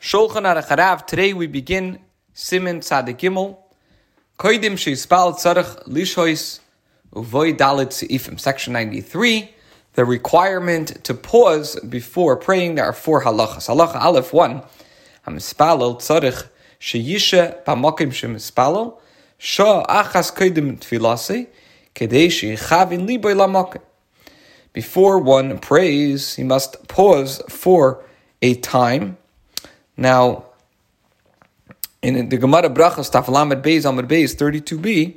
Shulchan Aruch. Today we begin Simin Tzadik Gimel. Koidim Sheisbal Tzarech Lishois Uvoy Dalit Seifim. Section 93. The requirement to pause before praying. There are four halachas. Halacha Aleph 1. Hamispalel Tzarech Sheyisha Bamakim Shemispalel Shah Achas Koidim Tfilase Kedei Shechavin Liboy Lamakim. Before one prays, he must pause for a time now, in the Gemara Brachas Tafalamed Beis Amud Beis 32b,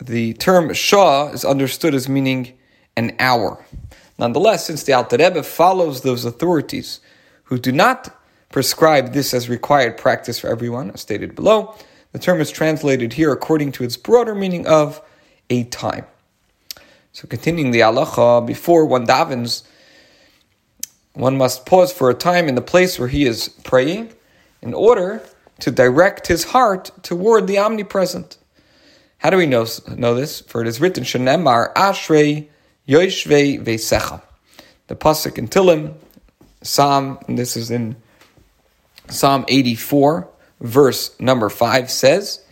the term Shah is understood as meaning an hour. Nonetheless, since the Alter Rebbe follows those authorities who do not prescribe this as required practice for everyone, as stated below, the term is translated here according to its broader meaning of a time. So, continuing the halacha, before one davens, one must pause for a time in the place where he is praying in order to direct his heart toward the omnipresent. How do we know, know this? For it is written, Shenemar Ashrei Yoshvei Vesecha. The Pasuk in Tilim, Psalm, and this is in Psalm 84, verse number 5 says,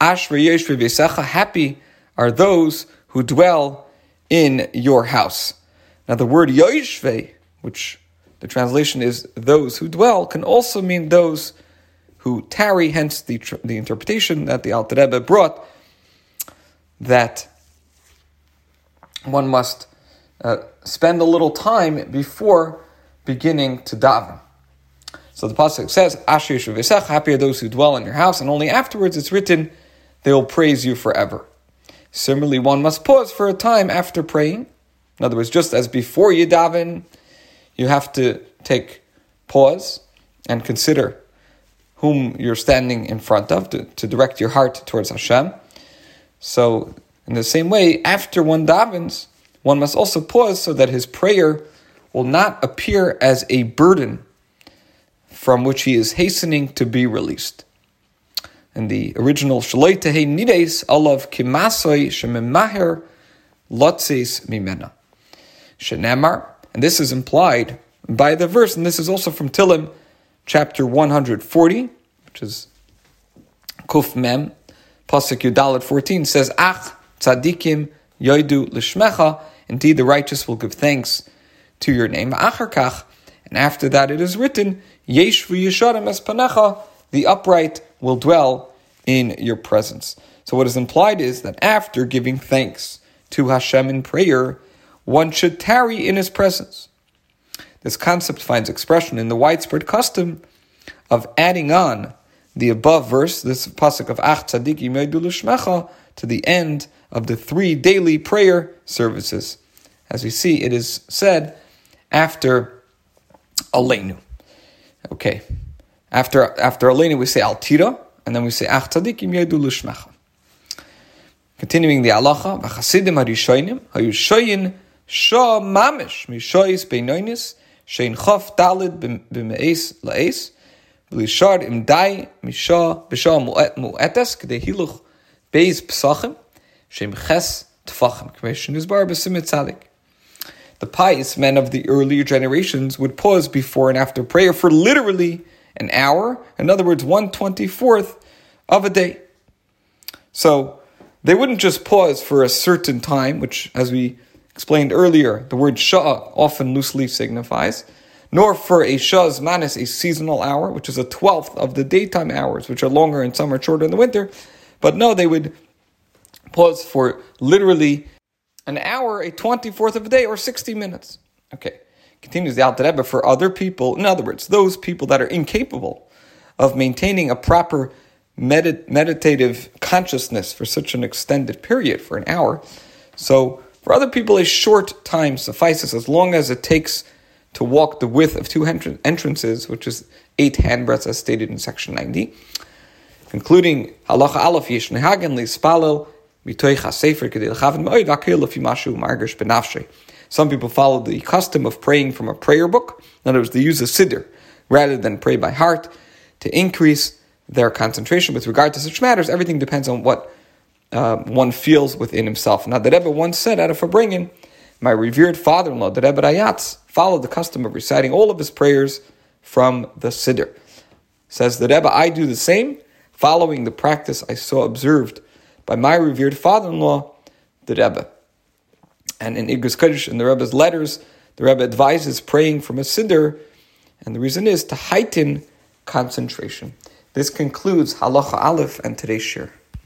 Ashrei Yoshvei Vesecha, happy are those who dwell in your house. Now the word Yoshvei which the translation is those who dwell, can also mean those who tarry, hence the, the interpretation that the Alter Rebbe brought, that one must uh, spend a little time before beginning to daven. So the pasuk says, "Ashrei Yoshvei happy are those who dwell in your house," and only afterwards it's written, "They will praise you forever." Similarly, one must pause for a time after praying. In other words, just as before you daven, you have to take pause and consider whom you're standing in front of to, to direct your heart towards Hashem. So, in the same way, after one davens, one must also pause so that his prayer will not appear as a burden from which he is hastening to be released. And the original Shaloitehe Nides Alav Kimasoi Shememaher Lotzis Mimena. Shenemar, and this is implied by the verse, and this is also from Tilim, chapter 140, which is Kuf Mem, Pasuk Yudalit 14, says, Ach tzadikim yoidu lishmecha, indeed the righteous will give thanks to your name. Acharkach, and after that it is written, Yeshvu yesharim espanecha, the upright will dwell in your presence. So what is implied is that after giving thanks to Hashem in prayer, one should tarry in his presence. This concept finds expression in the widespread custom of adding on the above verse, this pasuk of Ach Tzadiki Shmecha, to the end of the three daily prayer services. As we see, it is said after Aleinu. Okay. After after Aleinu, we say Altira, and then we say Ach Tzadiki Shmecha. Continuing the halacha, V'chasidim harishoinim, hayushoyin Shah mamish mishois beinoinis shein chof dalid b'meis la'es v'lishar im dai mishah b'shah mu'etes k'dei hiluch beis psachim shein ches tfachim k'meshin izbar b'simit tzadik. The pious men of the earlier generations would pause before and after prayer for literally an hour, in other words, one twenty fourth of a day. So they wouldn't just pause for a certain time, which, as we explained earlier, the word shah often loosely signifies, nor for a shah's manis, a seasonal hour, which is a twelfth of the daytime hours, which are longer in summer, shorter in the winter. But no, they would pause for literally an hour, a 24th of a day, or 60 minutes. Okay. Continues the Alter Rebbe for other people, in other words, those people that are incapable of maintaining a proper medit- meditative consciousness for such an extended period, for an hour. So for other people, a short time suffices as long as it takes to walk the width of two entrances, which is eight handbreadths as stated in section 90. Concluding, halacha alaf yesh nehagen lispalel mitoich hasefer kedil yimashu margish benafshe. Some people follow the custom of praying from a prayer book. In other words, they use a siddur rather than pray by heart to increase their concentration with regard to such matters. Everything depends on what uh, one feels within himself. Now, the Rebbe once said out of my revered father-in-law, the Rebbe Rayatz, followed the custom of reciting all of his prayers from the Siddur. Says the Rebbe, I do the same, following the practice I saw observed by my revered father-in-law, the Rebbe. And in Igros Kodesh, in the Rebbe's letters, the Rebbe advises praying from a Siddur, and the reason is to heighten concentration. This concludes Halacha Aleph and today's share.